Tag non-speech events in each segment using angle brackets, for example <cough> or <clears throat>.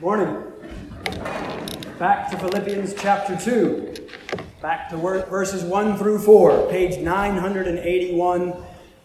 Morning. Back to Philippians chapter 2. Back to verses 1 through 4, page 981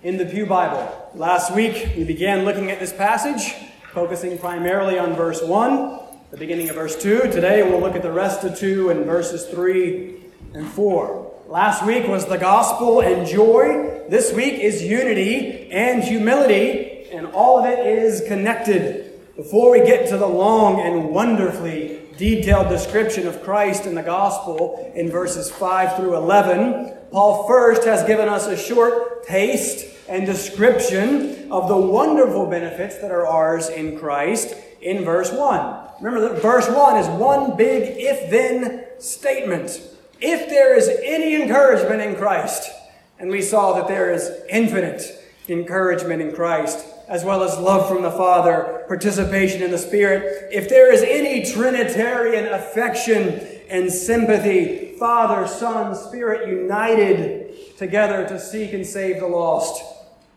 in the Pew Bible. Last week we began looking at this passage, focusing primarily on verse 1, the beginning of verse 2. Today we'll look at the rest of 2 and verses 3 and 4. Last week was the gospel and joy. This week is unity and humility, and all of it is connected. Before we get to the long and wonderfully detailed description of Christ in the gospel in verses 5 through 11, Paul first has given us a short taste and description of the wonderful benefits that are ours in Christ in verse 1. Remember that verse 1 is one big if then statement. If there is any encouragement in Christ, and we saw that there is infinite encouragement in Christ, as well as love from the Father, participation in the Spirit. If there is any Trinitarian affection and sympathy, Father, Son, Spirit united together to seek and save the lost,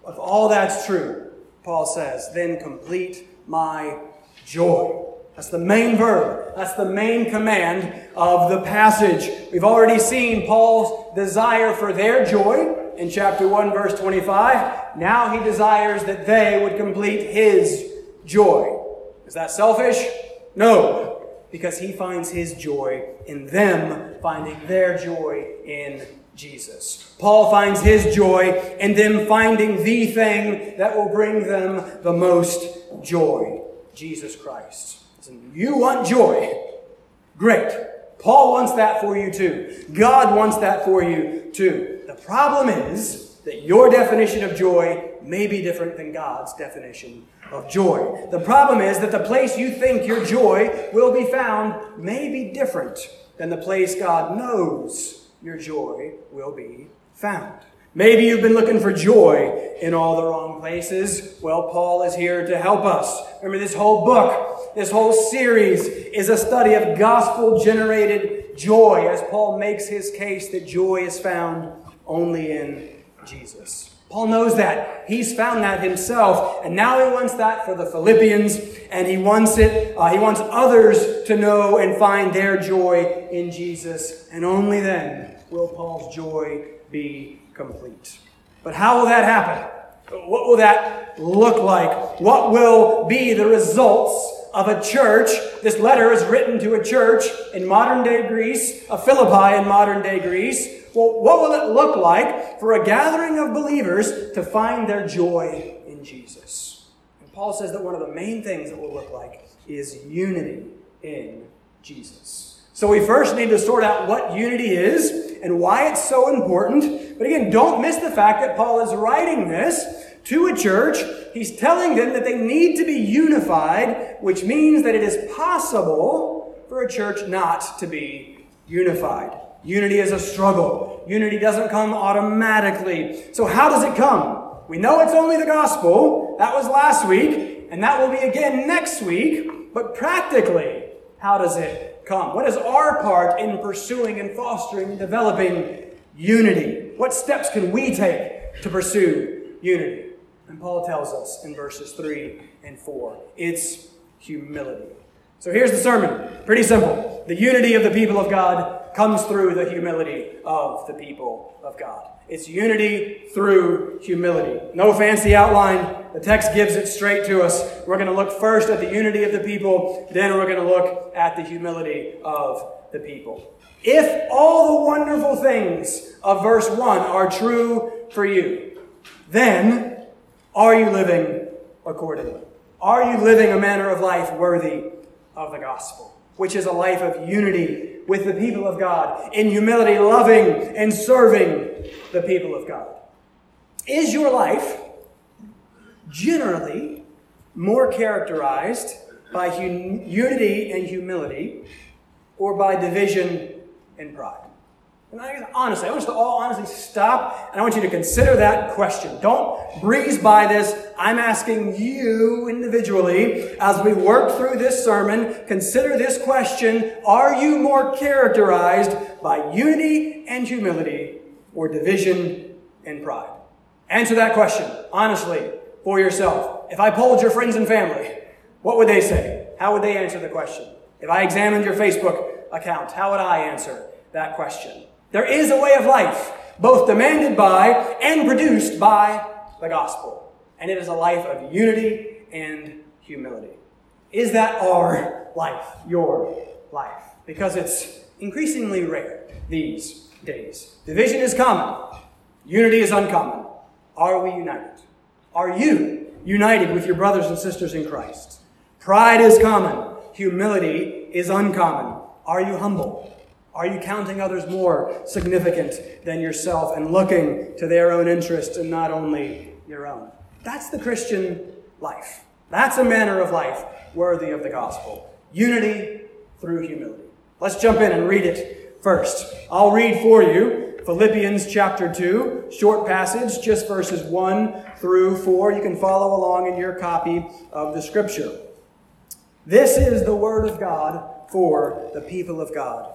if all that's true, Paul says, then complete my joy. That's the main verb. That's the main command of the passage. We've already seen Paul's desire for their joy in chapter 1, verse 25. Now he desires that they would complete his joy. Is that selfish? No, because he finds his joy in them finding their joy in Jesus. Paul finds his joy in them finding the thing that will bring them the most joy Jesus Christ. You want joy? Great. Paul wants that for you too. God wants that for you too. The problem is that your definition of joy may be different than God's definition of joy. The problem is that the place you think your joy will be found may be different than the place God knows your joy will be found. Maybe you've been looking for joy in all the wrong places. Well, Paul is here to help us. Remember, this whole book, this whole series is a study of gospel generated joy as Paul makes his case that joy is found only in Jesus. Paul knows that. He's found that himself, and now he wants that for the Philippians, and he wants it, uh, he wants others to know and find their joy in Jesus, and only then will Paul's joy be complete. But how will that happen? What will that look like? What will be the results of a church? This letter is written to a church in modern day Greece, a Philippi in modern day Greece, well, what will it look like for a gathering of believers to find their joy in Jesus? And Paul says that one of the main things it will look like is unity in Jesus. So we first need to sort out what unity is and why it's so important. But again, don't miss the fact that Paul is writing this to a church. He's telling them that they need to be unified, which means that it is possible for a church not to be unified. Unity is a struggle. Unity doesn't come automatically. So how does it come? We know it's only the gospel. That was last week, and that will be again next week. But practically, how does it come? What is our part in pursuing and fostering and developing unity? What steps can we take to pursue unity? And Paul tells us in verses 3 and 4 it's humility. So here's the sermon. Pretty simple. The unity of the people of God comes through the humility of the people of God. It's unity through humility. No fancy outline. The text gives it straight to us. We're going to look first at the unity of the people, then we're going to look at the humility of the people. If all the wonderful things of verse 1 are true for you, then are you living accordingly? Are you living a manner of life worthy of the gospel, which is a life of unity with the people of God, in humility, loving and serving the people of God. Is your life generally more characterized by hum- unity and humility or by division and pride? And I, honestly, I want you to all honestly stop and I want you to consider that question. Don't breeze by this. I'm asking you individually as we work through this sermon, consider this question. Are you more characterized by unity and humility or division and pride? Answer that question honestly for yourself. If I polled your friends and family, what would they say? how would they answer the question? If I examined your Facebook account, how would I answer that question? There is a way of life, both demanded by and produced by the gospel. And it is a life of unity and humility. Is that our life, your life? Because it's increasingly rare these days. Division is common, unity is uncommon. Are we united? Are you united with your brothers and sisters in Christ? Pride is common, humility is uncommon. Are you humble? Are you counting others more significant than yourself and looking to their own interests and not only your own? That's the Christian life. That's a manner of life worthy of the gospel. Unity through humility. Let's jump in and read it first. I'll read for you Philippians chapter 2, short passage, just verses 1 through 4. You can follow along in your copy of the scripture. This is the word of God for the people of God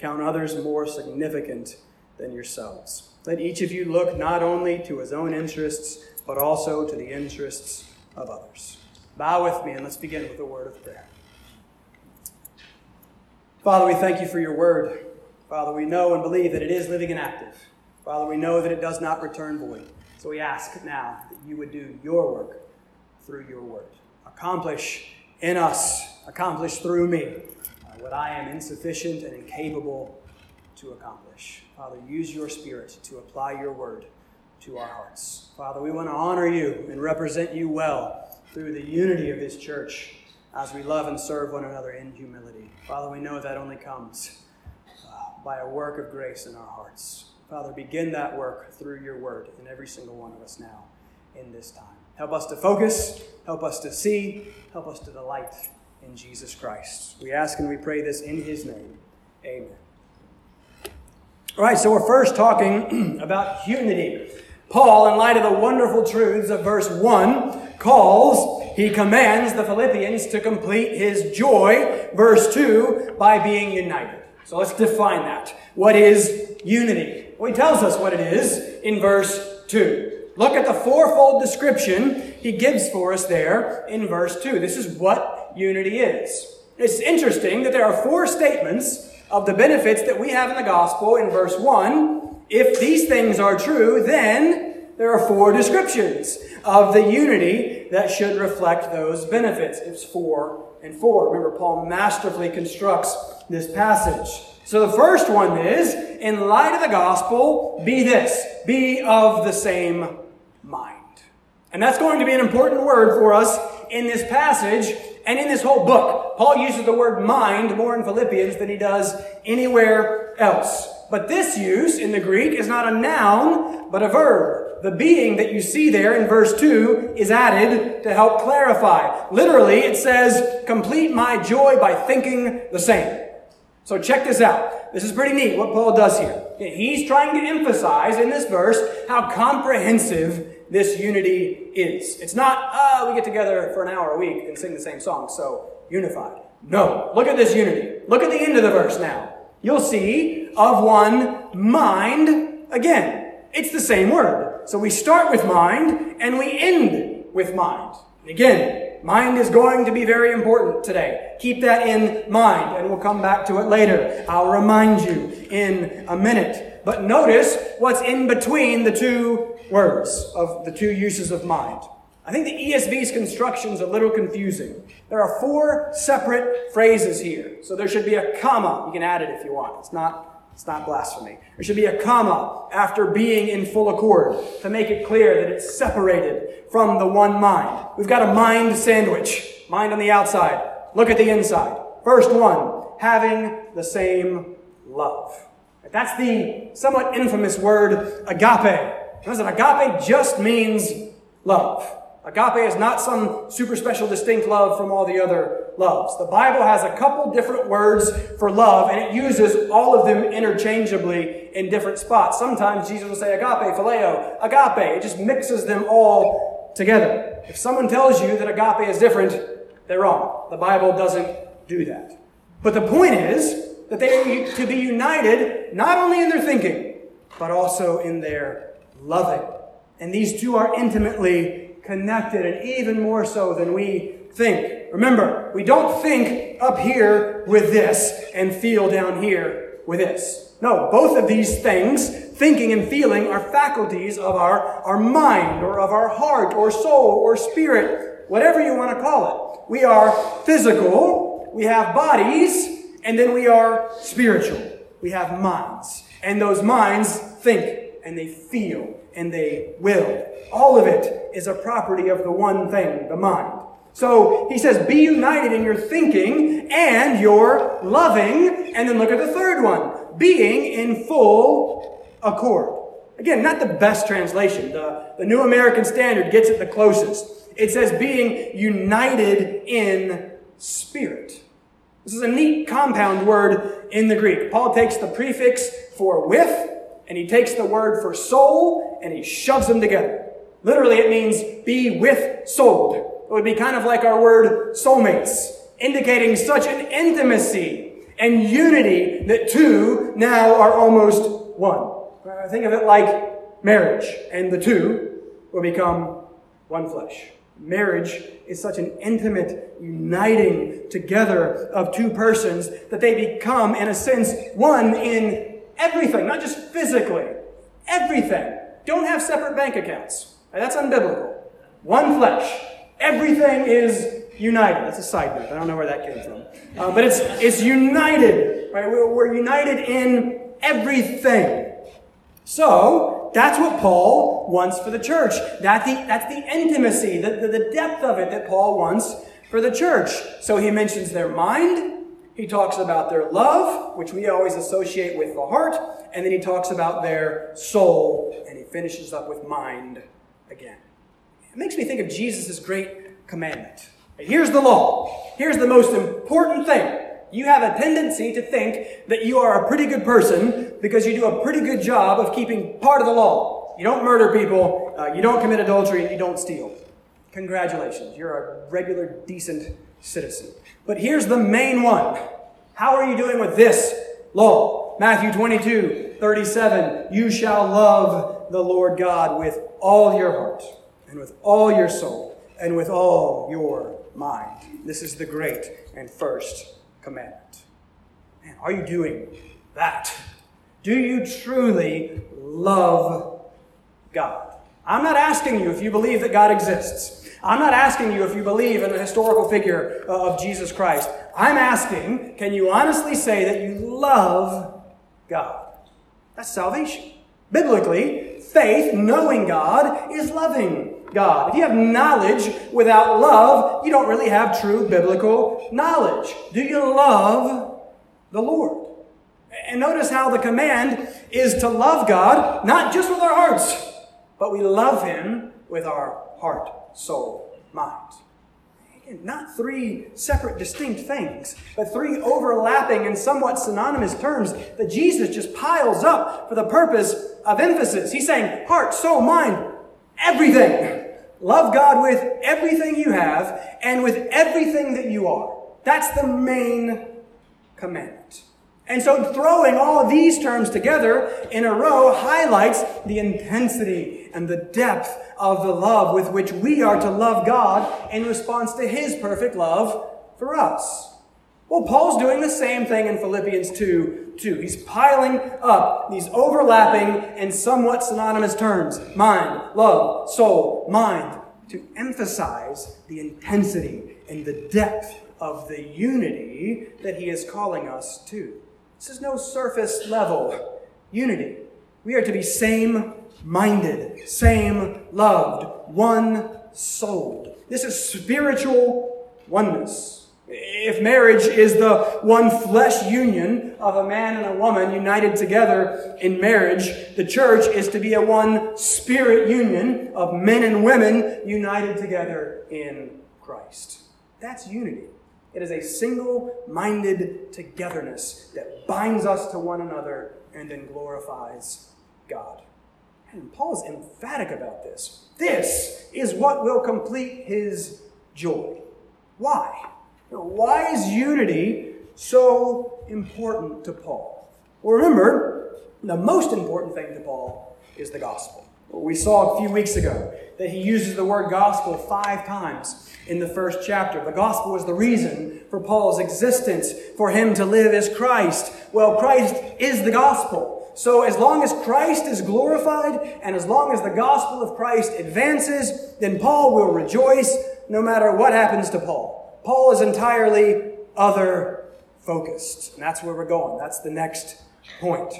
count others more significant than yourselves. Let each of you look not only to his own interests, but also to the interests of others. Bow with me and let's begin with a word of prayer. Father, we thank you for your word. Father, we know and believe that it is living and active. Father, we know that it does not return void. So we ask now that you would do your work through your word. Accomplish in us, accomplish through me what I am insufficient and incapable to accomplish. Father, use your spirit to apply your word to our hearts. Father, we want to honor you and represent you well through the unity of this church as we love and serve one another in humility. Father, we know that only comes uh, by a work of grace in our hearts. Father, begin that work through your word in every single one of us now in this time. Help us to focus, help us to see, help us to delight in Jesus Christ. We ask and we pray this in his name. Amen. All right, so we're first talking <clears throat> about unity. Paul, in light of the wonderful truths of verse 1, calls, he commands the Philippians to complete his joy, verse 2, by being united. So let's define that. What is unity? Well, he tells us what it is in verse 2. Look at the fourfold description he gives for us there in verse 2. This is what unity is. It's interesting that there are four statements of the benefits that we have in the gospel in verse 1. If these things are true, then there are four descriptions of the unity that should reflect those benefits. It's four and four. Remember, Paul masterfully constructs this passage. So the first one is, in light of the gospel, be this, be of the same mind. And that's going to be an important word for us in this passage and in this whole book. Paul uses the word mind more in Philippians than he does anywhere else. But this use in the Greek is not a noun, but a verb the being that you see there in verse 2 is added to help clarify. Literally, it says, complete my joy by thinking the same. So check this out. This is pretty neat what Paul does here. He's trying to emphasize in this verse how comprehensive this unity is. It's not, ah, we get together for an hour a week and sing the same song, so unified. No. Look at this unity. Look at the end of the verse now. You'll see of one mind again. It's the same word. So we start with mind and we end with mind. Again, mind is going to be very important today. Keep that in mind and we'll come back to it later. I'll remind you in a minute. But notice what's in between the two words of the two uses of mind. I think the ESV's construction is a little confusing. There are four separate phrases here. So there should be a comma. You can add it if you want. It's not it's not blasphemy. There should be a comma after being in full accord to make it clear that it's separated from the one mind. We've got a mind sandwich. Mind on the outside. Look at the inside. First one, having the same love. That's the somewhat infamous word agape. Listen, agape just means love. Agape is not some super special distinct love from all the other loves. The Bible has a couple different words for love, and it uses all of them interchangeably in different spots. Sometimes Jesus will say agape, phileo, agape. It just mixes them all together. If someone tells you that agape is different, they're wrong. The Bible doesn't do that. But the point is that they are to be united not only in their thinking, but also in their loving. And these two are intimately connected, and even more so than we think. Remember, we don't think up here with this and feel down here with this. No, both of these things, thinking and feeling, are faculties of our, our mind or of our heart or soul or spirit, whatever you want to call it. We are physical, we have bodies, and then we are spiritual. We have minds. And those minds think and they feel and they will. All of it is a property of the one thing, the mind. So he says, be united in your thinking and your loving. And then look at the third one being in full accord. Again, not the best translation. The, the New American Standard gets it the closest. It says being united in spirit. This is a neat compound word in the Greek. Paul takes the prefix for with, and he takes the word for soul, and he shoves them together. Literally, it means be with souled. It would be kind of like our word soulmates, indicating such an intimacy and unity that two now are almost one. Uh, think of it like marriage, and the two will become one flesh. Marriage is such an intimate uniting together of two persons that they become, in a sense, one in everything, not just physically, everything. Don't have separate bank accounts. That's unbiblical. One flesh. Everything is united. That's a side note. I don't know where that came from. Uh, but it's, it's united, right? We're, we're united in everything. So, that's what Paul wants for the church. That's the, that's the intimacy, the, the, the depth of it that Paul wants for the church. So he mentions their mind, he talks about their love, which we always associate with the heart, and then he talks about their soul, and he finishes up with mind again. It makes me think of Jesus' great commandment. Here's the law. Here's the most important thing. You have a tendency to think that you are a pretty good person because you do a pretty good job of keeping part of the law. You don't murder people, uh, you don't commit adultery, and you don't steal. Congratulations, you're a regular, decent citizen. But here's the main one. How are you doing with this law? Matthew 22, 37. You shall love the Lord God with all your heart, and with all your soul, and with all your mind. This is the great and first commandment. Man, are you doing that? Do you truly love God? I'm not asking you if you believe that God exists. I'm not asking you if you believe in the historical figure uh, of Jesus Christ. I'm asking, can you honestly say that you love God? That's salvation. Biblically, faith, knowing God, is loving God. If you have knowledge without love, you don't really have true biblical knowledge. Do you love the Lord? And notice how the command is to love God, not just with our hearts, but we love Him with our heart soul, mind. Again, not three separate, distinct things, but three overlapping and somewhat synonymous terms that Jesus just piles up for the purpose of emphasis. He's saying heart, soul, mind, everything. Love God with everything you have and with everything that you are. That's the main commandment. And so throwing all of these terms together in a row highlights the intensity and the depth of the love with which we are to love God in response to His perfect love for us. Well, Paul's doing the same thing in Philippians 2, 2. He's piling up these overlapping and somewhat synonymous terms mind, love, soul, mind to emphasize the intensity and the depth of the unity that he is calling us to. This is no surface level unity. We are to be same minded, same loved, one souled. This is spiritual oneness. If marriage is the one flesh union of a man and a woman united together in marriage, the church is to be a one spirit union of men and women united together in Christ. That's unity. It is a single minded togetherness that binds us to one another and then glorifies God. And Paul is emphatic about this. This is what will complete his joy. Why? Why is unity so important to Paul? Well, remember, the most important thing to Paul is the gospel. We saw a few weeks ago that he uses the word gospel five times in the first chapter. The gospel is the reason for Paul's existence. For him to live as Christ. Well, Christ is the gospel. So as long as Christ is glorified and as long as the gospel of Christ advances, then Paul will rejoice no matter what happens to Paul. Paul is entirely other focused. And that's where we're going. That's the next point.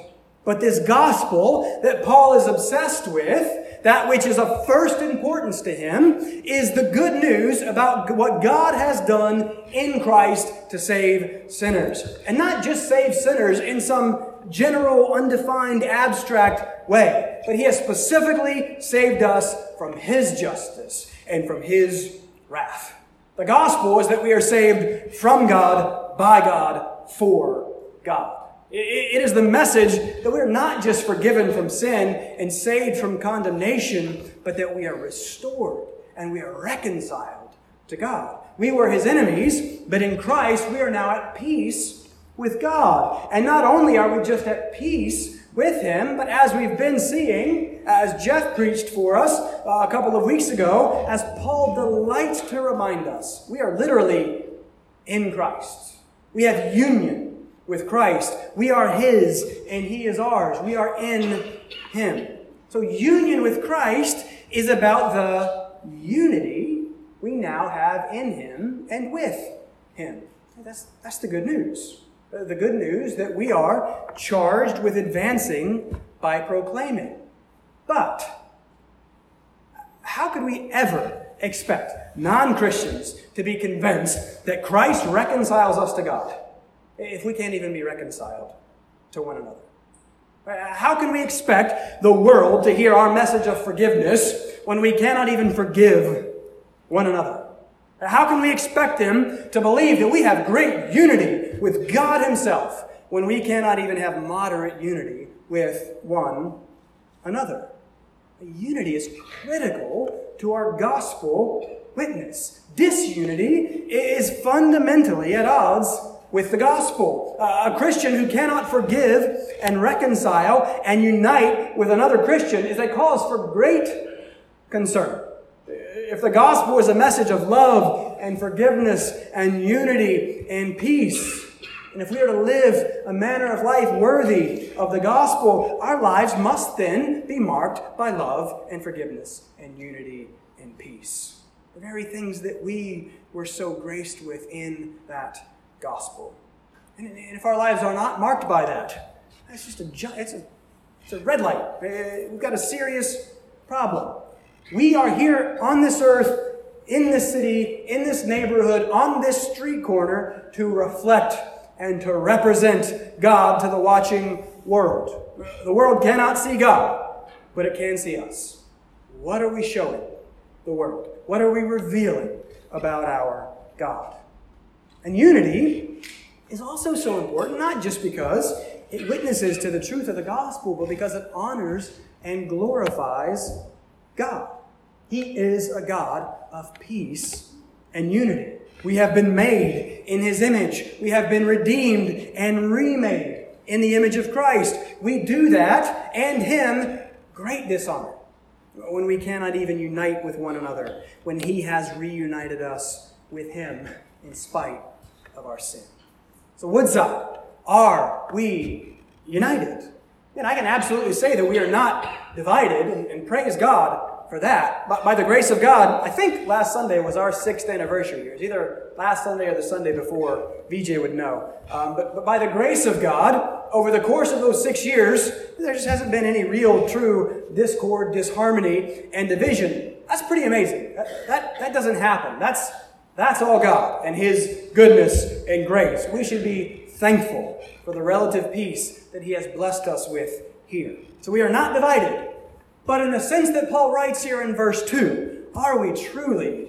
But this gospel that Paul is obsessed with, that which is of first importance to him, is the good news about what God has done in Christ to save sinners. And not just save sinners in some general, undefined, abstract way, but he has specifically saved us from his justice and from his wrath. The gospel is that we are saved from God, by God, for God. It is the message that we're not just forgiven from sin and saved from condemnation, but that we are restored and we are reconciled to God. We were his enemies, but in Christ we are now at peace with God. And not only are we just at peace with him, but as we've been seeing, as Jeff preached for us uh, a couple of weeks ago, as Paul delights to remind us, we are literally in Christ. We have union with Christ. We are His and He is ours. We are in Him. So union with Christ is about the unity we now have in Him and with Him. That's, that's the good news. Uh, the good news that we are charged with advancing by proclaiming. But how could we ever expect non Christians to be convinced that Christ reconciles us to God? If we can't even be reconciled to one another? Uh, how can we expect the world to hear our message of forgiveness when we cannot even forgive one another? Uh, how can we expect them to believe that we have great unity with God Himself when we cannot even have moderate unity with one another? Uh, unity is critical to our gospel witness. Disunity is fundamentally at odds with the gospel. A Christian who cannot forgive and reconcile and unite with another Christian is a cause for great concern. If the gospel is a message of love and forgiveness and unity and peace, and if we are to live a manner of life worthy of the gospel, our lives must then be marked by love and forgiveness and unity and peace. The very things that we were so graced with in that gospel. And if our lives are not marked by that, that's just a it's a it's a red light. Uh, we've got a serious problem. We are here on this earth, in this city, in this neighborhood, on this street corner to reflect and to represent God to the watching world. The world cannot see God, but it can see us. What are we showing the world? What are we revealing about our God? And unity is also so important, not just because it witnesses to the truth of the gospel, but because it honors and glorifies God. He is a God of peace and unity. We have been made in His image. We have been redeemed and remade in the image of Christ. We do that and Him great dishonor when we cannot even unite with one another, when He has reunited us with Him in spite of our sin. So, Woodside, are we united? And I can absolutely say that we are not divided, and, and praise God for that. But by the grace of God, I think last Sunday was our sixth anniversary. It was either last Sunday or the Sunday before. VJ would know. Um, but, but by the grace of God, over the course of those six years, there just hasn't been any real, true discord, disharmony, and division. That's pretty amazing. That, that, that doesn't happen. That's that's all God and His goodness and grace. We should be thankful for the relative peace that He has blessed us with here. So we are not divided. But in the sense that Paul writes here in verse 2, are we truly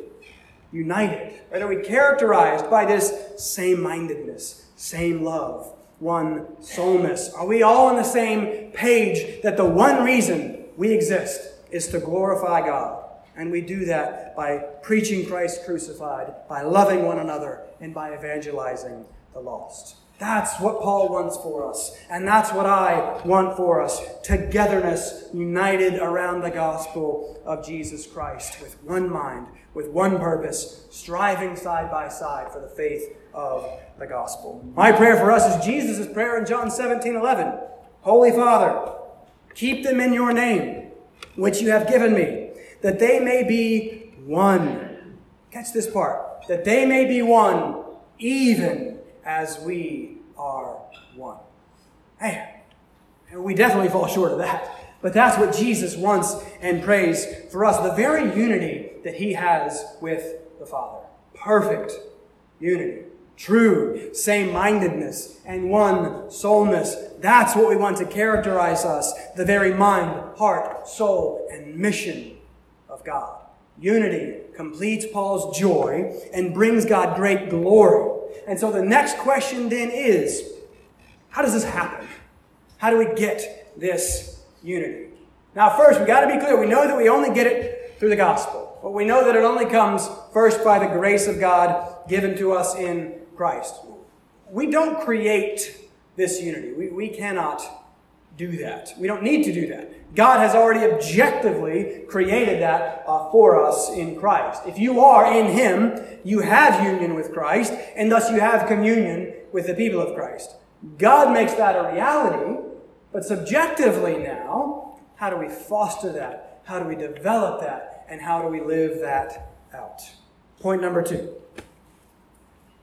united? Are we characterized by this same mindedness, same love, one soulness? Are we all on the same page that the one reason we exist is to glorify God? And we do that by preaching Christ crucified, by loving one another, and by evangelizing the lost. That's what Paul wants for us. And that's what I want for us. Togetherness, united around the gospel of Jesus Christ, with one mind, with one purpose, striving side by side for the faith of the gospel. My prayer for us is Jesus' prayer in John 17 11. Holy Father, keep them in your name, which you have given me, that they may be one. Catch this part. That they may be one, even as we are one. Hey, we definitely fall short of that. But that's what Jesus wants and prays for us the very unity that he has with the Father. Perfect unity. True, same mindedness, and one soulness. That's what we want to characterize us the very mind, heart, soul, and mission God. Unity completes Paul's joy and brings God great glory. And so the next question then is how does this happen? How do we get this unity? Now, first, we got to be clear. We know that we only get it through the gospel. But we know that it only comes first by the grace of God given to us in Christ. We don't create this unity. We, we cannot do that. We don't need to do that. God has already objectively created that uh, for us in Christ. If you are in Him, you have union with Christ, and thus you have communion with the people of Christ. God makes that a reality, but subjectively now, how do we foster that? How do we develop that? And how do we live that out? Point number two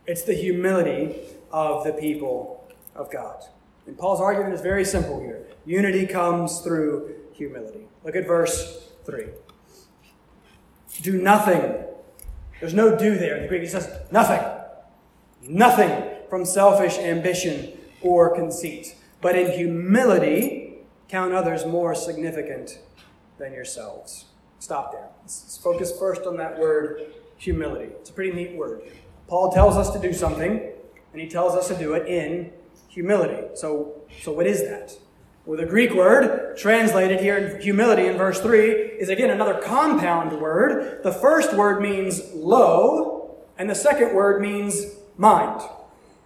it's the humility of the people of God. And Paul's argument is very simple here. Unity comes through humility. Look at verse 3. Do nothing. There's no do there. In the Greek, he says nothing. Nothing from selfish ambition or conceit. But in humility, count others more significant than yourselves. Stop there. Let's focus first on that word humility. It's a pretty neat word. Paul tells us to do something, and he tells us to do it in humility. So, so what is that? Well, the Greek word translated here in humility in verse 3 is again another compound word. The first word means low, and the second word means mind.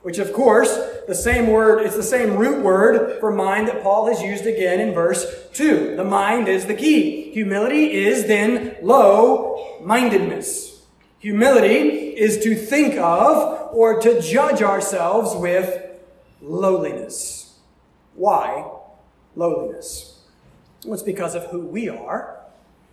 Which, of course, the same word, it's the same root word for mind that Paul has used again in verse 2. The mind is the key. Humility is then low mindedness. Humility is to think of or to judge ourselves with lowliness. Why lowliness? It's because of who we are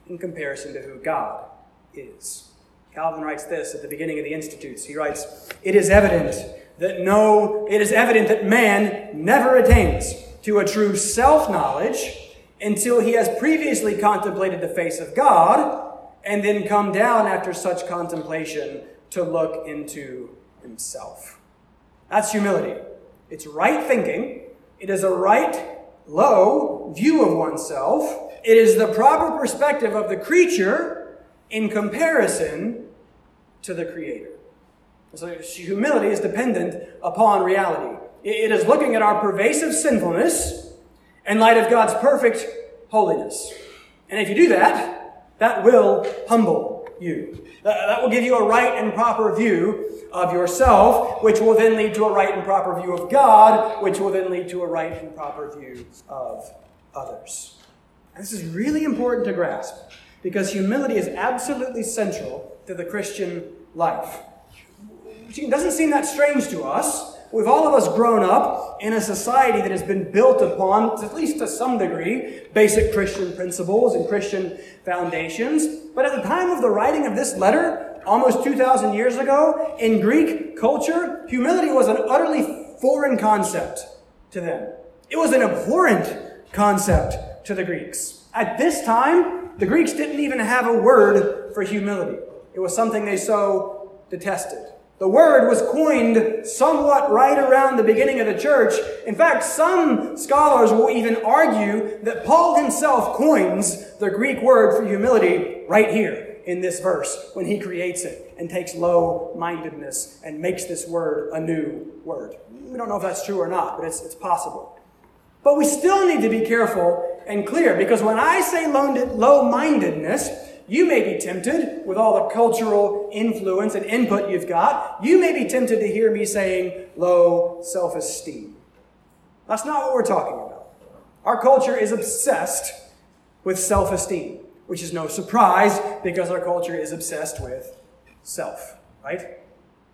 in comparison to who God is. Calvin writes this at the beginning of the Institutes. He writes, It is evident that no, it is evident that man never attains to a true self knowledge until he has previously contemplated the face of God and then come down after such contemplation to look into himself. That's humility. It's right thinking. It is a right, low view of oneself. It is the proper perspective of the creature in comparison to the Creator. So humility is dependent upon reality. It is looking at our pervasive sinfulness in light of God's perfect holiness. And if you do that, that will humble you. That will give you a right and proper view of yourself, which will then lead to a right and proper view of God, which will then lead to a right and proper view of others. And this is really important to grasp because humility is absolutely central to the Christian life. It doesn't seem that strange to us. We've all of us grown up in a society that has been built upon, at least to some degree, basic Christian principles and Christian foundations. But at the time of the writing of this letter, almost 2,000 years ago, in Greek culture, humility was an utterly foreign concept to them. It was an abhorrent concept to the Greeks. At this time, the Greeks didn't even have a word for humility. It was something they so detested. The word was coined somewhat right around the beginning of the church. In fact, some scholars will even argue that Paul himself coins the Greek word for humility right here in this verse when he creates it. and takes low mindedness and makes this word a new word. We don't know if that's true or not, but it's, it's possible. But we still need to be careful and clear because when I say low mindedness, you may be tempted, with all the cultural influence and input you've got, you may be tempted to hear me saying low self esteem. That's not what we're talking about. Our culture is obsessed with self esteem, which is no surprise because our culture is obsessed with self, right?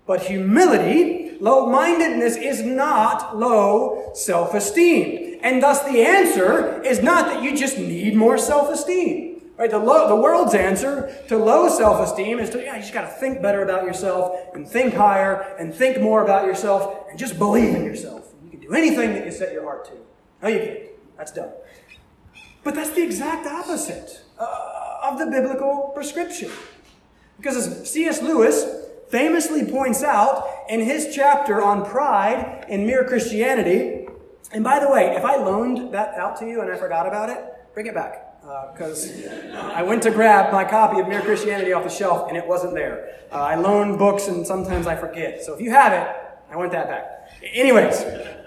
But humility, low mindedness, is not low self esteem. And thus the answer is not that you just need more self esteem. Right? The, low, the world's answer to low self esteem is to, yeah, you just got to think better about yourself and think higher and think more about yourself and just believe in yourself. You can do anything that you set your heart to. No, you can't. That's dumb. But that's the exact opposite uh, of the biblical prescription. Because as C.S. Lewis famously points out in his chapter on pride in mere Christianity, and by the way, if I loaned that out to you and I forgot about it, bring it back because uh, I went to grab my copy of Mere Christianity off the shelf and it wasn't there. Uh, I loan books and sometimes I forget. So if you have it, I want that back. Anyways,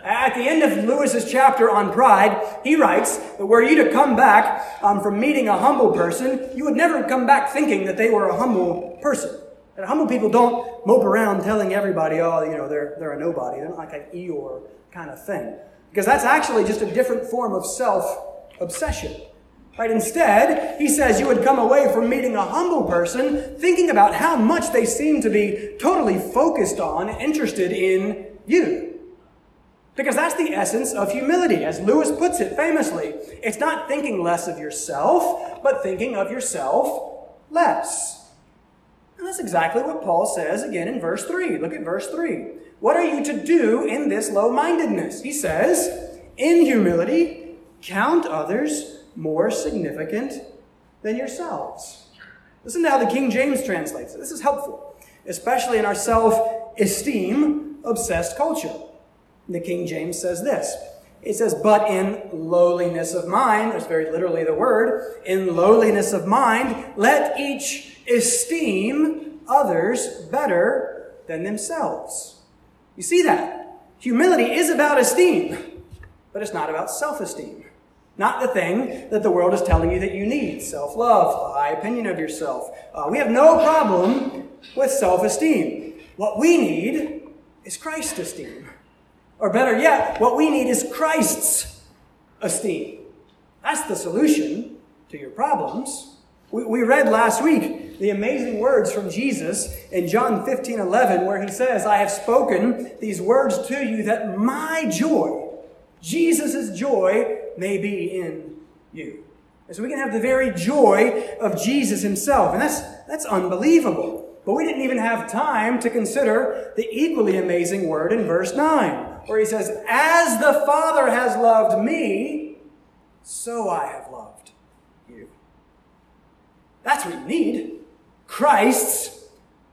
at the end of Lewis's chapter on pride, he writes that were you to come back um, from meeting a humble person, you would never come back thinking that they were a humble person. And humble people don't mope around telling everybody, oh, you know, they're, they're a nobody. They're not like an Eeyore kind of thing. Because that's actually just a different form of self obsession. Right? Instead, he says you would come away from meeting a humble person thinking about how much they seem to be totally focused on, interested in you. Because that's the essence of humility. As Lewis puts it famously, it's not thinking less of yourself, but thinking of yourself less. And that's exactly what Paul says again in verse 3. Look at verse 3. What are you to do in this low mindedness? He says, in humility, count others more significant than yourselves. Listen to how the King James translates it. This is helpful, especially in our self esteem obsessed culture. The King James says this. It says, but in lowliness of mind, that's very literally the word, in lowliness of mind, let each esteem others better than themselves. You see that? Humility is about esteem, but it's not about self esteem. Not the thing that the world is telling you that you need self love, high opinion of yourself. Uh, we have no problem with self esteem. What we need is Christ's esteem. Or better yet, what we need is Christ's esteem. That's the solution to your problems. We, we read last week the amazing words from Jesus in John 15 11, where he says, I have spoken these words to you that my joy, Jesus' joy, may be in you. And so we can have the very joy of Jesus himself. And that's, that's unbelievable. But we didn't even have time to consider the equally amazing word in verse 9, where he says, As the Father has loved me, so I have loved you. That's what you need Christ's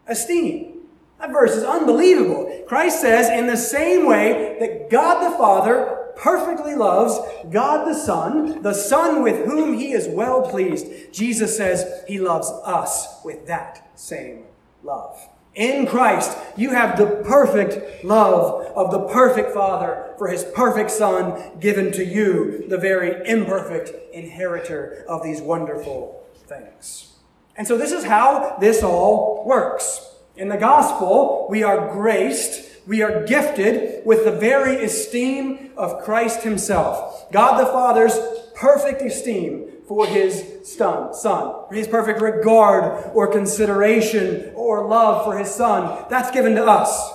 esteem. That verse is unbelievable. Christ says, in the same way that God the Father perfectly loves God the Son, the Son with whom he is well pleased. Jesus says he loves us with that same love. In Christ, you have the perfect love of the perfect Father for his perfect Son given to you, the very imperfect inheritor of these wonderful things. And so this is how this all works. In the gospel, we are graced we are gifted with the very esteem of Christ Himself. God the Father's perfect esteem for His son, son, His perfect regard or consideration or love for His Son. That's given to us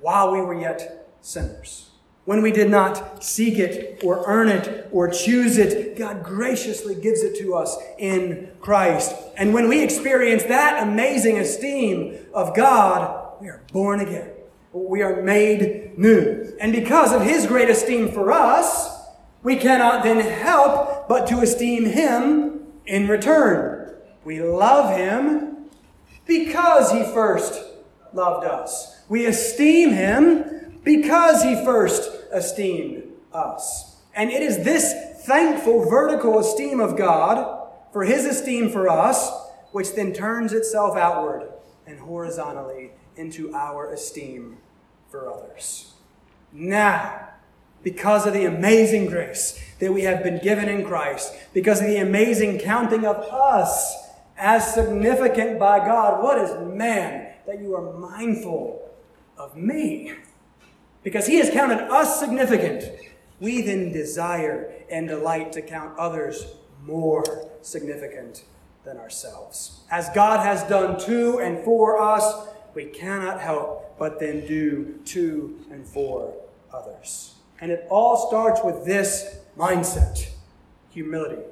while we were yet sinners. When we did not seek it or earn it or choose it, God graciously gives it to us in Christ. And when we experience that amazing esteem of God, we are born again. We are made new. And because of his great esteem for us, we cannot then help but to esteem him in return. We love him because he first loved us. We esteem him because he first esteemed us. And it is this thankful vertical esteem of God for his esteem for us, which then turns itself outward and horizontally into our esteem for others. Now, because of the amazing grace that we have been given in Christ, because of the amazing counting of us as significant by God, what is man that you are mindful of me? Because he has counted us significant, we then desire and delight to count others more significant than ourselves. As God has done to and for us, we cannot help but then do to and for others. And it all starts with this mindset humility,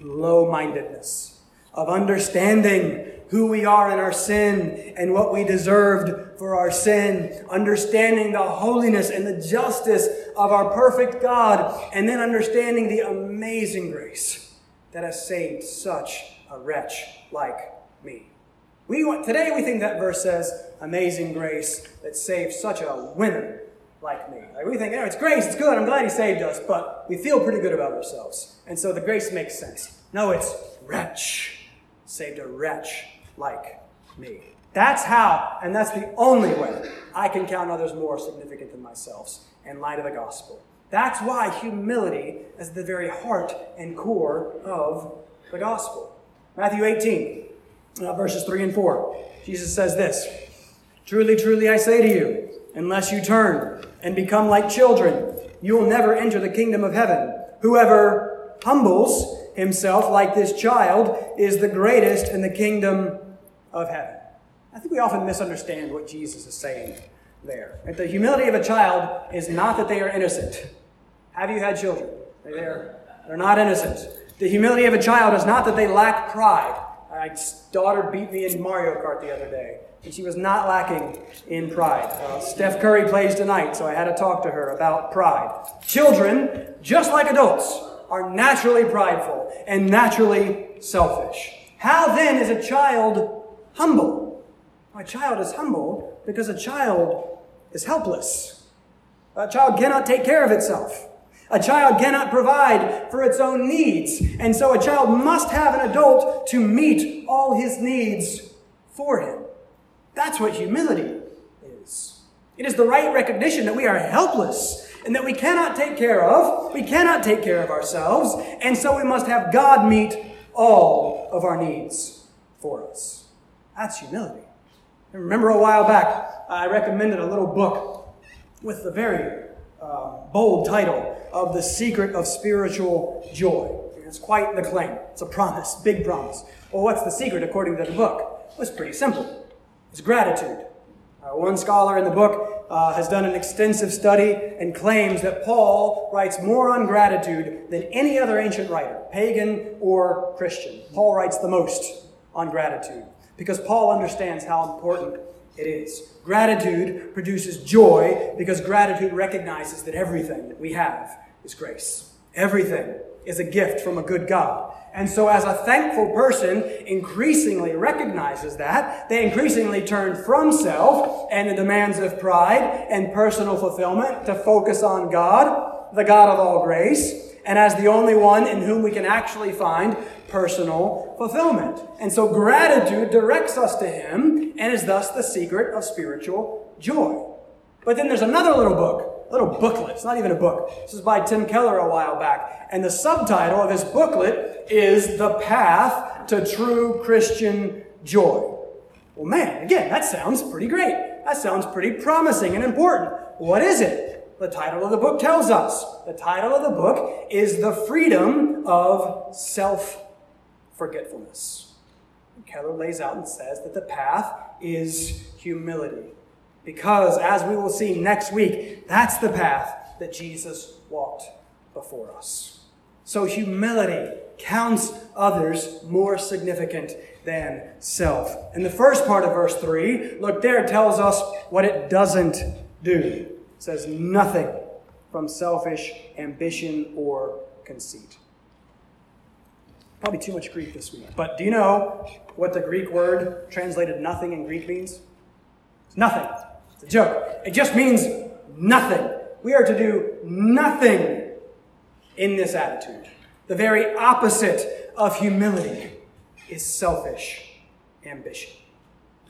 low mindedness, of understanding who we are in our sin and what we deserved for our sin, understanding the holiness and the justice of our perfect God, and then understanding the amazing grace that has saved such a wretch like me. We today we think that verse says, "Amazing grace that saved such a winner like me." Like we think, "Oh, it's grace, it's good. I'm glad He saved us," but we feel pretty good about ourselves, and so the grace makes sense. No, it's wretch saved a wretch like me. That's how, and that's the only way I can count others more significant than myself in light of the gospel. That's why humility is the very heart and core of the gospel. Matthew 18, uh, verses 3 and 4. Jesus says this Truly, truly, I say to you, unless you turn and become like children, you will never enter the kingdom of heaven. Whoever humbles himself like this child is the greatest in the kingdom of heaven. I think we often misunderstand what Jesus is saying there. The humility of a child is not that they are innocent. Have you had children? They're, they're not innocent. The humility of a child is not that they lack pride. My daughter beat me in Mario Kart the other day, and she was not lacking in pride. Uh, Steph Curry plays tonight, so I had to talk to her about pride. Children, just like adults, are naturally prideful and naturally selfish. How then is a child humble? A child is humble because a child is helpless. A child cannot take care of itself. A child cannot provide for its own needs, and so a child must have an adult to meet all his needs for him. That's what humility is. It is the right recognition that we are helpless and that we cannot take care of, we cannot take care of ourselves, and so we must have God meet all of our needs for us. That's humility. I remember a while back, I recommended a little book with the very uh, bold title of The Secret of Spiritual Joy. It's quite the claim. It's a promise, big promise. Well, what's the secret according to the book? Well, it's pretty simple. It's gratitude. Uh, one scholar in the book uh, has done an extensive study and claims that Paul writes more on gratitude than any other ancient writer, pagan or Christian. Paul writes the most on gratitude because Paul understands how important it is. Gratitude produces joy because gratitude recognizes that everything that we have is grace. Everything is a gift from a good God. And so, as a thankful person increasingly recognizes that, they increasingly turn from self and the demands of pride and personal fulfillment to focus on God, the God of all grace, and as the only one in whom we can actually find personal fulfillment. And so gratitude directs us to Him and is thus the secret of spiritual joy. But then there's another little book, a little booklet. It's not even a book. This is by Tim Keller a while back. And the subtitle of his booklet is The Path to True Christian Joy. Well, man, again, that sounds pretty great. That sounds pretty promising and important. What is it? The title of the book tells us. The title of the book is The Freedom of Self forgetfulness. Keller lays out and says that the path is humility. Because, as we will see next week, that's the path that Jesus walked before us. So, humility counts others more significant than self. And the first part of verse 3, look there, tells us what it doesn't do. Says nothing from selfish ambition or conceit. Probably too much Greek this week. But do you know what the Greek word translated nothing in Greek means? It's nothing. It's a joke. It just means nothing. We are to do nothing in this attitude. The very opposite of humility is selfish ambition.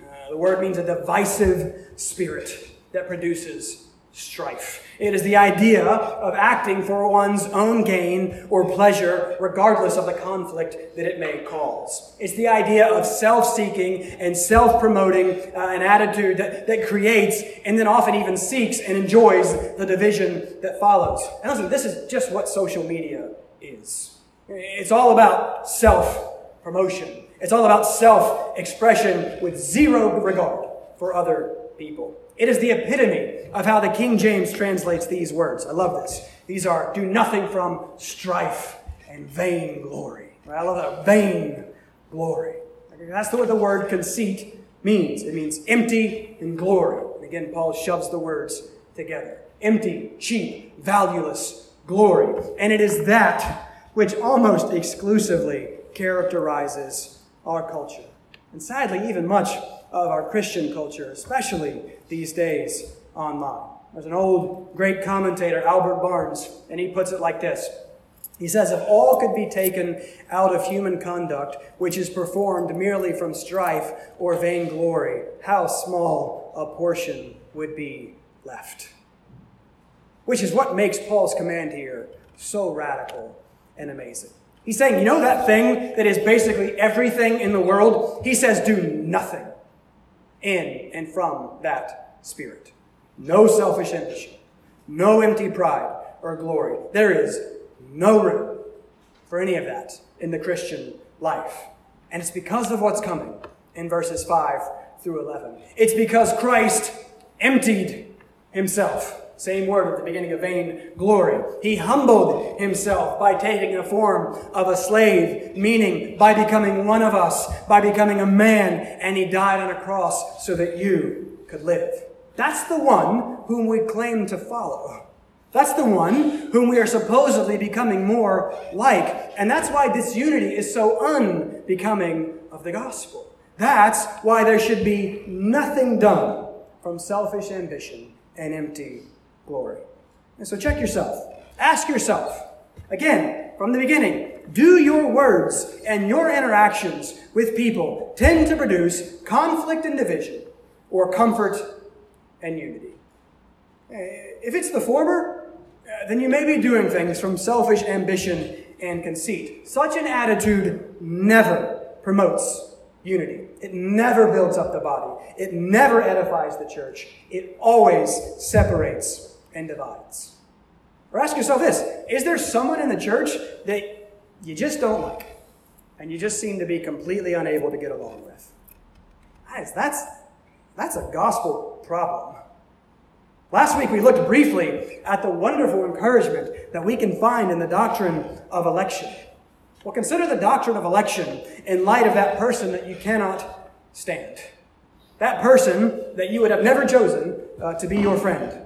Uh, the word means a divisive spirit that produces strife. It is the idea of acting for one's own gain or pleasure, regardless of the conflict that it may cause. It's the idea of self seeking and self promoting uh, an attitude that, that creates and then often even seeks and enjoys the division that follows. And listen, this is just what social media is. It's all about self promotion, it's all about self expression with zero regard for other people. It is the epitome of how the King James translates these words. I love this. These are do nothing from strife and vain glory. I love that vain glory. That's what the word conceit means. It means empty and glory. And again, Paul shoves the words together. Empty, cheap, valueless glory. And it is that which almost exclusively characterizes our culture. And sadly, even much of our Christian culture, especially these days online. There's an old great commentator, Albert Barnes, and he puts it like this. He says, If all could be taken out of human conduct, which is performed merely from strife or vainglory, how small a portion would be left. Which is what makes Paul's command here so radical and amazing. He's saying, you know that thing that is basically everything in the world? He says, do nothing in and from that spirit. No selfish ambition, no empty pride or glory. There is no room for any of that in the Christian life. And it's because of what's coming in verses 5 through 11. It's because Christ emptied himself. Same word at the beginning of vain glory. He humbled himself by taking the form of a slave, meaning by becoming one of us, by becoming a man, and he died on a cross so that you could live. That's the one whom we claim to follow. That's the one whom we are supposedly becoming more like. And that's why this unity is so unbecoming of the gospel. That's why there should be nothing done from selfish ambition and empty glory. And so check yourself. Ask yourself, again, from the beginning, do your words and your interactions with people tend to produce conflict and division or comfort and unity? Eh, if it's the former, eh, then you may be doing things from selfish ambition and conceit. Such an attitude never promotes unity. It never builds up the body. It never edifies the church. It always separates and divides. Or ask yourself this Is there someone in the church that you just don't like and you just seem to be completely unable to get along with? Guys, that's, that's a gospel problem. Last week we looked briefly at the wonderful encouragement that we can find in the doctrine of election. Well, consider the doctrine of election in light of that person that you cannot stand. That person that you would have never chosen uh, to be your friend.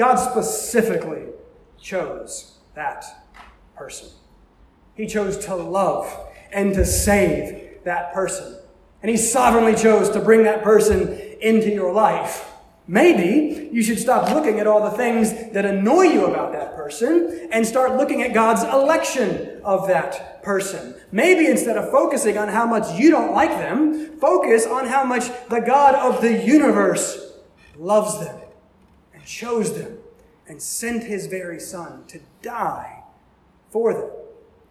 God specifically chose that person. He chose to love and to save that person. And He sovereignly chose to bring that person into your life. Maybe you should stop looking at all the things that annoy you about that person and start looking at God's election of that person. Maybe instead of focusing on how much you don't like them, focus on how much the God of the universe loves them and chose them and sent his very son to die for them.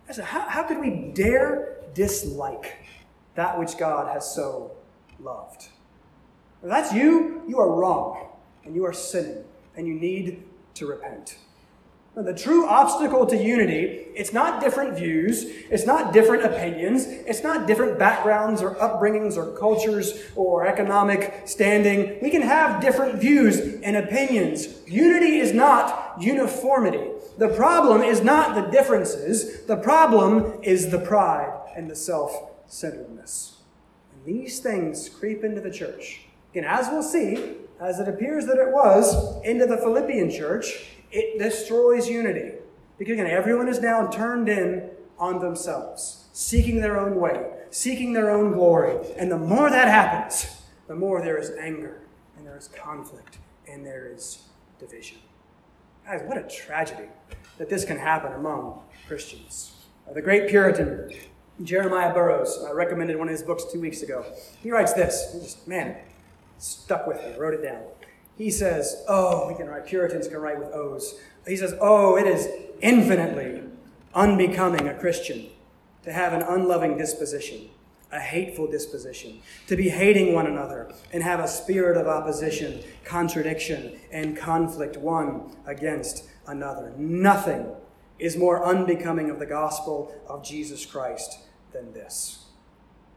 I how, how could we dare dislike that which God has so loved? If that's you, you are wrong and you are sinning and you need to repent. The true obstacle to unity, it's not different views, it's not different opinions, it's not different backgrounds or upbringings or cultures or economic standing. We can have different views and opinions. Unity is not uniformity. The problem is not the differences, the problem is the pride and the self centeredness. And these things creep into the church. And as we'll see, as it appears that it was, into the Philippian church, it destroys unity. Because again, everyone is now turned in on themselves, seeking their own way, seeking their own glory. And the more that happens, the more there is anger, and there is conflict, and there is division. Guys, what a tragedy that this can happen among Christians. Uh, the great Puritan Jeremiah Burroughs, I recommended one of his books two weeks ago. He writes this. Just, man, stuck with me, wrote it down. He says, Oh, we can write, Puritans can write with O's. He says, Oh, it is infinitely unbecoming a Christian to have an unloving disposition, a hateful disposition, to be hating one another and have a spirit of opposition, contradiction, and conflict one against another. Nothing is more unbecoming of the gospel of Jesus Christ than this.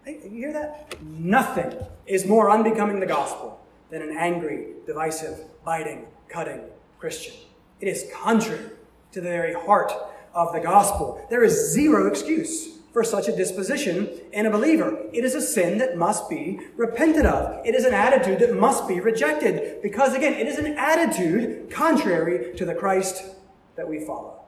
Hey, you hear that? Nothing is more unbecoming the gospel than an angry, divisive, biting, cutting Christian. It is contrary to the very heart of the gospel. There is zero excuse for such a disposition in a believer. It is a sin that must be repented of. It is an attitude that must be rejected because, again, it is an attitude contrary to the Christ that we follow.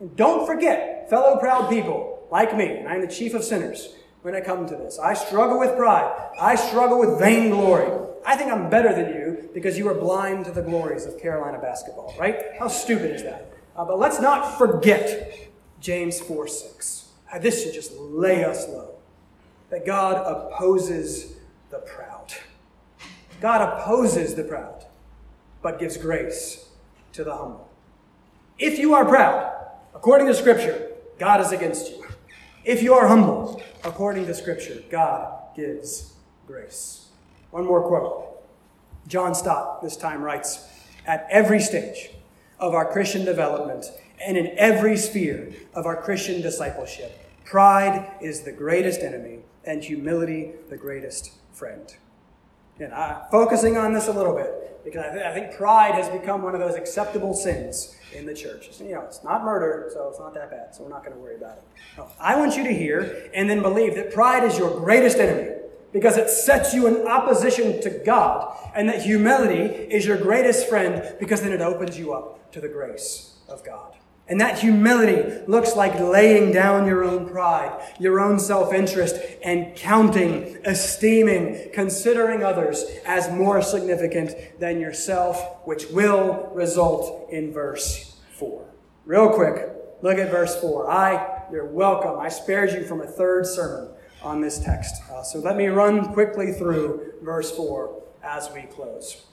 And don't forget, fellow proud people like me, and I'm the chief of sinners when it comes to this. I struggle with pride. I struggle with vainglory. I think I'm better than you because you are blind to the glories of Carolina basketball, right? How stupid is that? Uh, but let's not forget James 4 6. Uh, this should just lay us low. That God opposes the proud. God opposes the proud, but gives grace to the humble. If you are proud, according to Scripture, God is against you. If you are humble, according to Scripture, God gives grace. One more quote. John Stott, this time, writes At every stage of our Christian development and in every sphere of our Christian discipleship, pride is the greatest enemy and humility the greatest friend. And I'm focusing on this a little bit because I, th- I think pride has become one of those acceptable sins in the church. You know, it's not murder, so it's not that bad, so we're not going to worry about it. No, I want you to hear and then believe that pride is your greatest enemy because it sets you in opposition to God, and that humility is your greatest friend because then it opens you up to the grace of God. And that humility looks like laying down your own pride, your own self interest, and counting, esteeming, considering others as more significant than yourself, which will result in verse 4. Real quick, look at verse 4. I, you're welcome. I spared you from a third sermon on this text. Uh, so let me run quickly through verse 4 as we close.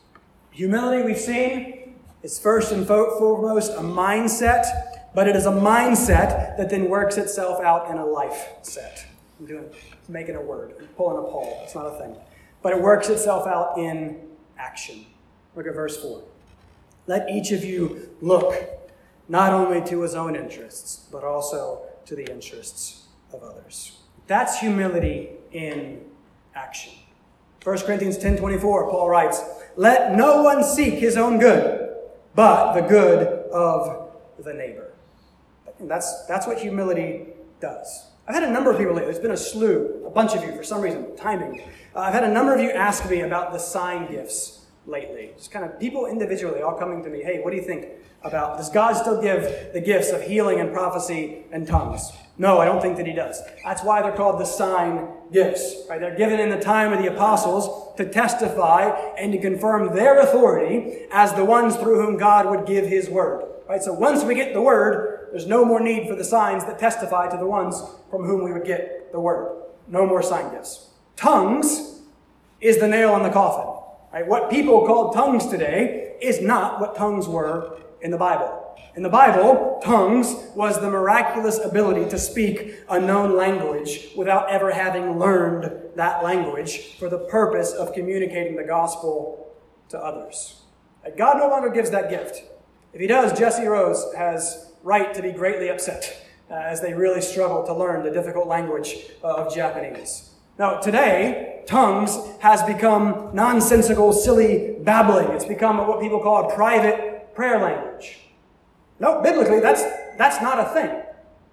Humility, we've seen, is first and foremost a mindset, but it is a mindset that then works itself out in a life set. I'm doing, making a word, I'm pulling a Paul. It's not a thing. But it works itself out in action. Look at verse 4. Let each of you look not only to his own interests, but also to the interests of others. That's humility in action. 1 Corinthians 10:24 Paul writes, "Let no one seek his own good, but the good of the neighbor." And that's that's what humility does. I've had a number of people lately. There's been a slew, a bunch of you for some reason, timing. Uh, I've had a number of you ask me about the sign gifts lately. Just kind of people individually all coming to me, "Hey, what do you think about does God still give the gifts of healing and prophecy and tongues?" No, I don't think that he does. That's why they're called the sign gifts. Right? They're given in the time of the apostles to testify and to confirm their authority as the ones through whom God would give his word. Right? So once we get the word, there's no more need for the signs that testify to the ones from whom we would get the word. No more sign gifts. Tongues is the nail on the coffin. Right? What people call tongues today is not what tongues were in the Bible. In the Bible, tongues was the miraculous ability to speak a known language without ever having learned that language for the purpose of communicating the gospel to others. God no longer gives that gift. If he does, Jesse Rose has right to be greatly upset uh, as they really struggle to learn the difficult language of Japanese. Now, today, tongues has become nonsensical, silly babbling. It's become what people call a private prayer language. No, biblically, that's, that's not a thing.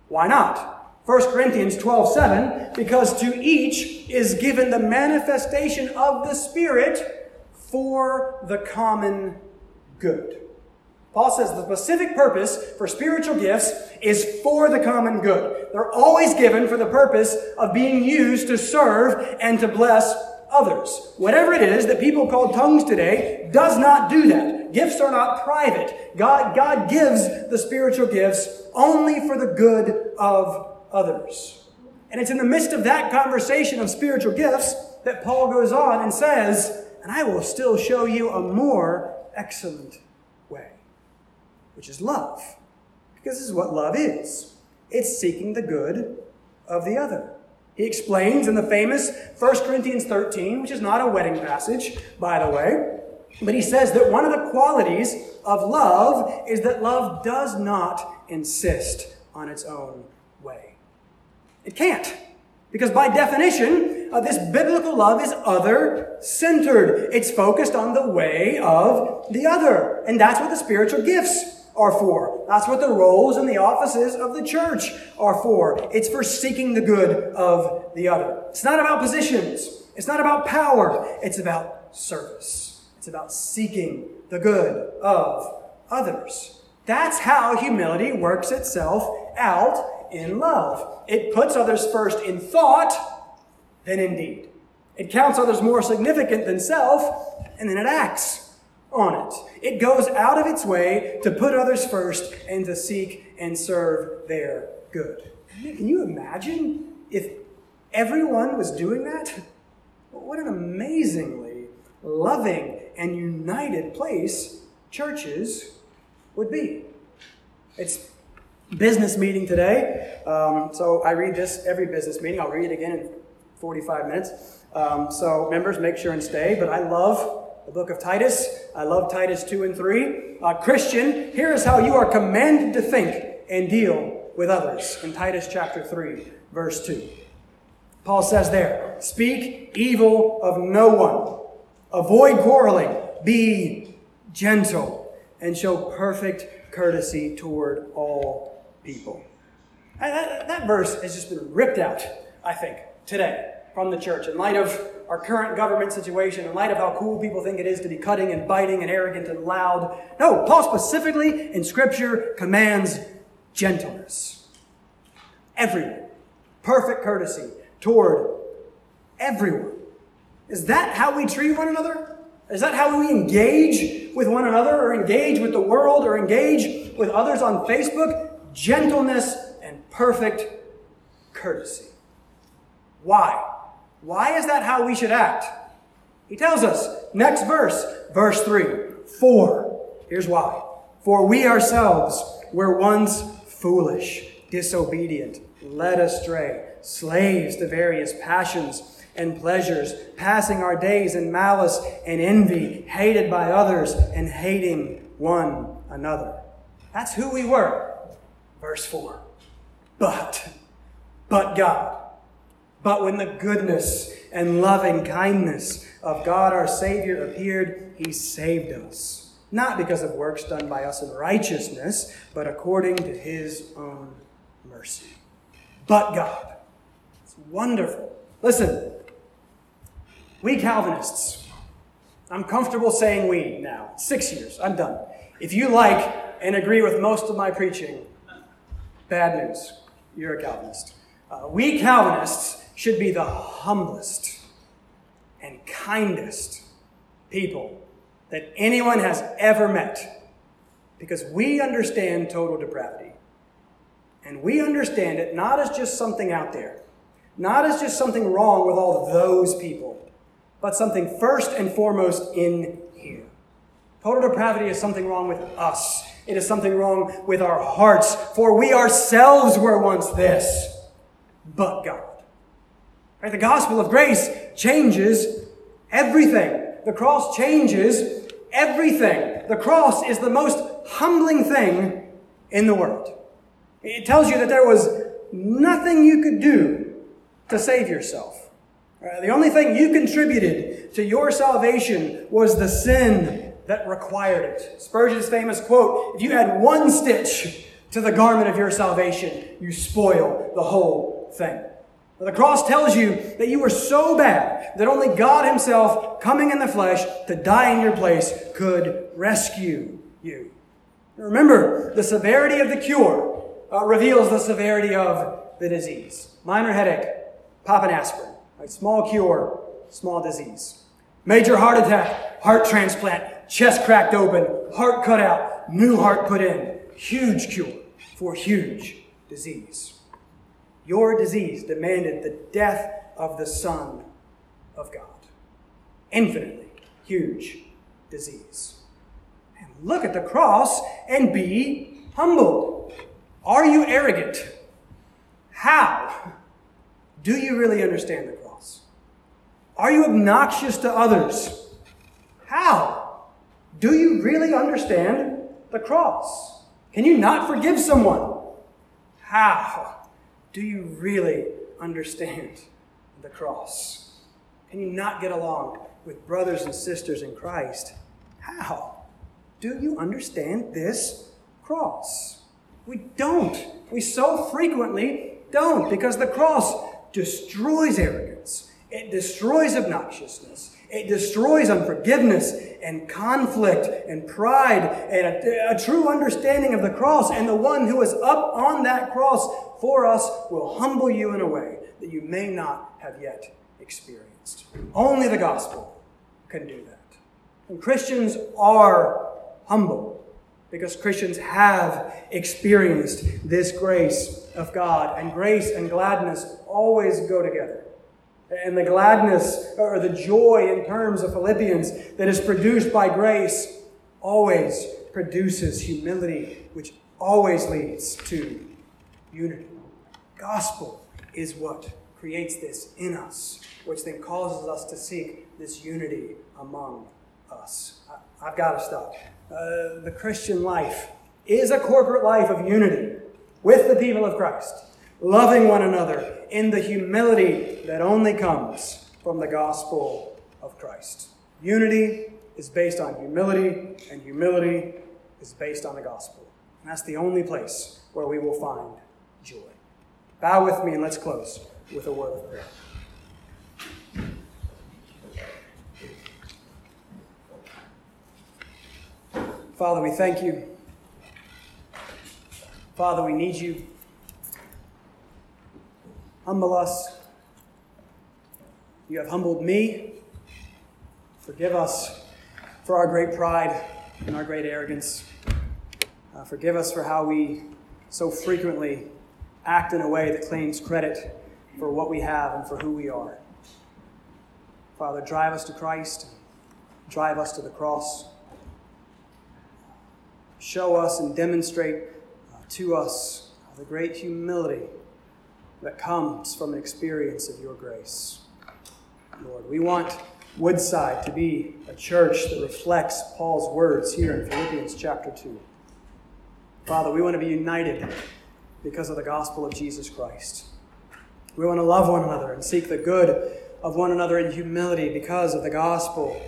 Why not? 1 Corinthians 12 7, because to each is given the manifestation of the Spirit for the common good. Paul says the specific purpose for spiritual gifts is for the common good. They're always given for the purpose of being used to serve and to bless others. Whatever it is that people call tongues today does not do that. Gifts are not private. God, God gives the spiritual gifts only for the good of others. And it's in the midst of that conversation of spiritual gifts that Paul goes on and says, And I will still show you a more excellent which is love. Because this is what love is it's seeking the good of the other. He explains in the famous 1 Corinthians 13, which is not a wedding passage, by the way, but he says that one of the qualities of love is that love does not insist on its own way. It can't. Because by definition, uh, this biblical love is other centered. It's focused on the way of the other. And that's what the spiritual gifts are for. That's what the roles and the offices of the church are for. It's for seeking the good of the other. It's not about positions. It's not about power. It's about service. It's about seeking the good of others. That's how humility works itself out in love. It puts others first in thought, then in deed. It counts others more significant than self, and then it acts on it. It goes out of its way to put others first and to seek and serve their good. Can you imagine if everyone was doing that? What an amazingly loving and united place churches would be. It's business meeting today, um, so I read this every business meeting. I'll read it again in 45 minutes. Um, so members, make sure and stay. But I love the book of Titus. I love Titus 2 and 3. Uh, Christian, here is how you are commanded to think and deal with others in Titus chapter 3, verse 2. Paul says there, Speak evil of no one, avoid quarreling, be gentle, and show perfect courtesy toward all people. That, that verse has just been ripped out, I think, today from the church in light of our current government situation, in light of how cool people think it is to be cutting and biting and arrogant and loud. No, Paul specifically in Scripture commands gentleness. Everyone. Perfect courtesy toward everyone. Is that how we treat one another? Is that how we engage with one another or engage with the world or engage with others on Facebook? Gentleness and perfect courtesy. Why? Why is that how we should act? He tells us, next verse, verse 3 For, here's why. For we ourselves were once foolish, disobedient, led astray, slaves to various passions and pleasures, passing our days in malice and envy, hated by others and hating one another. That's who we were. Verse 4. But, but God but when the goodness and loving kindness of God our Savior appeared, He saved us. Not because of works done by us in righteousness, but according to His own mercy. But God. It's wonderful. Listen, we Calvinists, I'm comfortable saying we now. Six years, I'm done. If you like and agree with most of my preaching, bad news. You're a Calvinist. Uh, we Calvinists should be the humblest and kindest people that anyone has ever met because we understand total depravity. And we understand it not as just something out there, not as just something wrong with all those people, but something first and foremost in here. Total depravity is something wrong with us. It is something wrong with our hearts, for we ourselves were once this, but God. Right? The gospel of grace changes everything. The cross changes everything. The cross is the most humbling thing in the world. It tells you that there was nothing you could do to save yourself. Right? The only thing you contributed to your salvation was the sin that required it. Spurgeon's famous quote If you add one stitch to the garment of your salvation, you spoil the whole thing. The cross tells you that you were so bad that only God Himself, coming in the flesh to die in your place, could rescue you. Remember, the severity of the cure uh, reveals the severity of the disease. Minor headache, pop an aspirin. Right? Small cure, small disease. Major heart attack, heart transplant, chest cracked open, heart cut out, new heart put in. Huge cure for huge disease. Your disease demanded the death of the Son of God. Infinitely huge disease. And look at the cross and be humbled. Are you arrogant? How? Do you really understand the cross? Are you obnoxious to others? How? Do you really understand the cross? Can you not forgive someone? How? Do you really understand the cross? Can you not get along with brothers and sisters in Christ? How? Do you understand this cross? We don't. We so frequently don't because the cross destroys arrogance, it destroys obnoxiousness, it destroys unforgiveness and conflict and pride and a, a, true understanding of the cross. And the one who is up on that cross for us will humble you in a way that you may not have yet experienced. Only the gospel can do that. And Christians are humble because Christians have experienced this grace of God. And grace and gladness always go together. And the gladness or the joy in terms of Philippians that is produced by grace always produces humility, which always leads to unity. Gospel is what creates this in us, which then causes us to seek this unity among us. I, have got to stop. Uh, the Christian life is a corporate life of unity with the people of Christ, loving one another in the humility that only comes from the gospel of Christ. Unity is based on humility, and humility is based on the gospel. And that's the only place where we will find joy. Bow with me and let's close with a word of prayer. Father, we thank you. Father, we need you. Humble us. You have humbled me. Forgive us for our great pride and our great arrogance. Uh, forgive us for how we so frequently act in a way that claims credit for what we have and for who we are. Father, drive us to Christ, drive us to the cross show us and demonstrate uh, to us the great humility that comes from an experience of your grace. Lord, we want Woodside to be a church that reflects Paul's words here in Philippians chapter 2. Father, we want to be united because of the gospel of Jesus Christ. We want to love one another and seek the good of one another in humility because of the gospel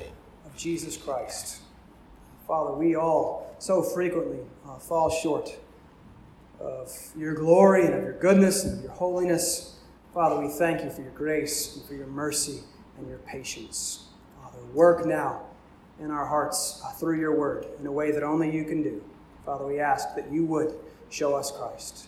of Jesus Christ. Father, we all so frequently uh, fall short of your glory and of your goodness and of your holiness. Father, we thank you for your grace and for your mercy and your patience. Father, work now in our hearts uh, through your word in a way that only you can do. Father, we ask that you would show us Christ.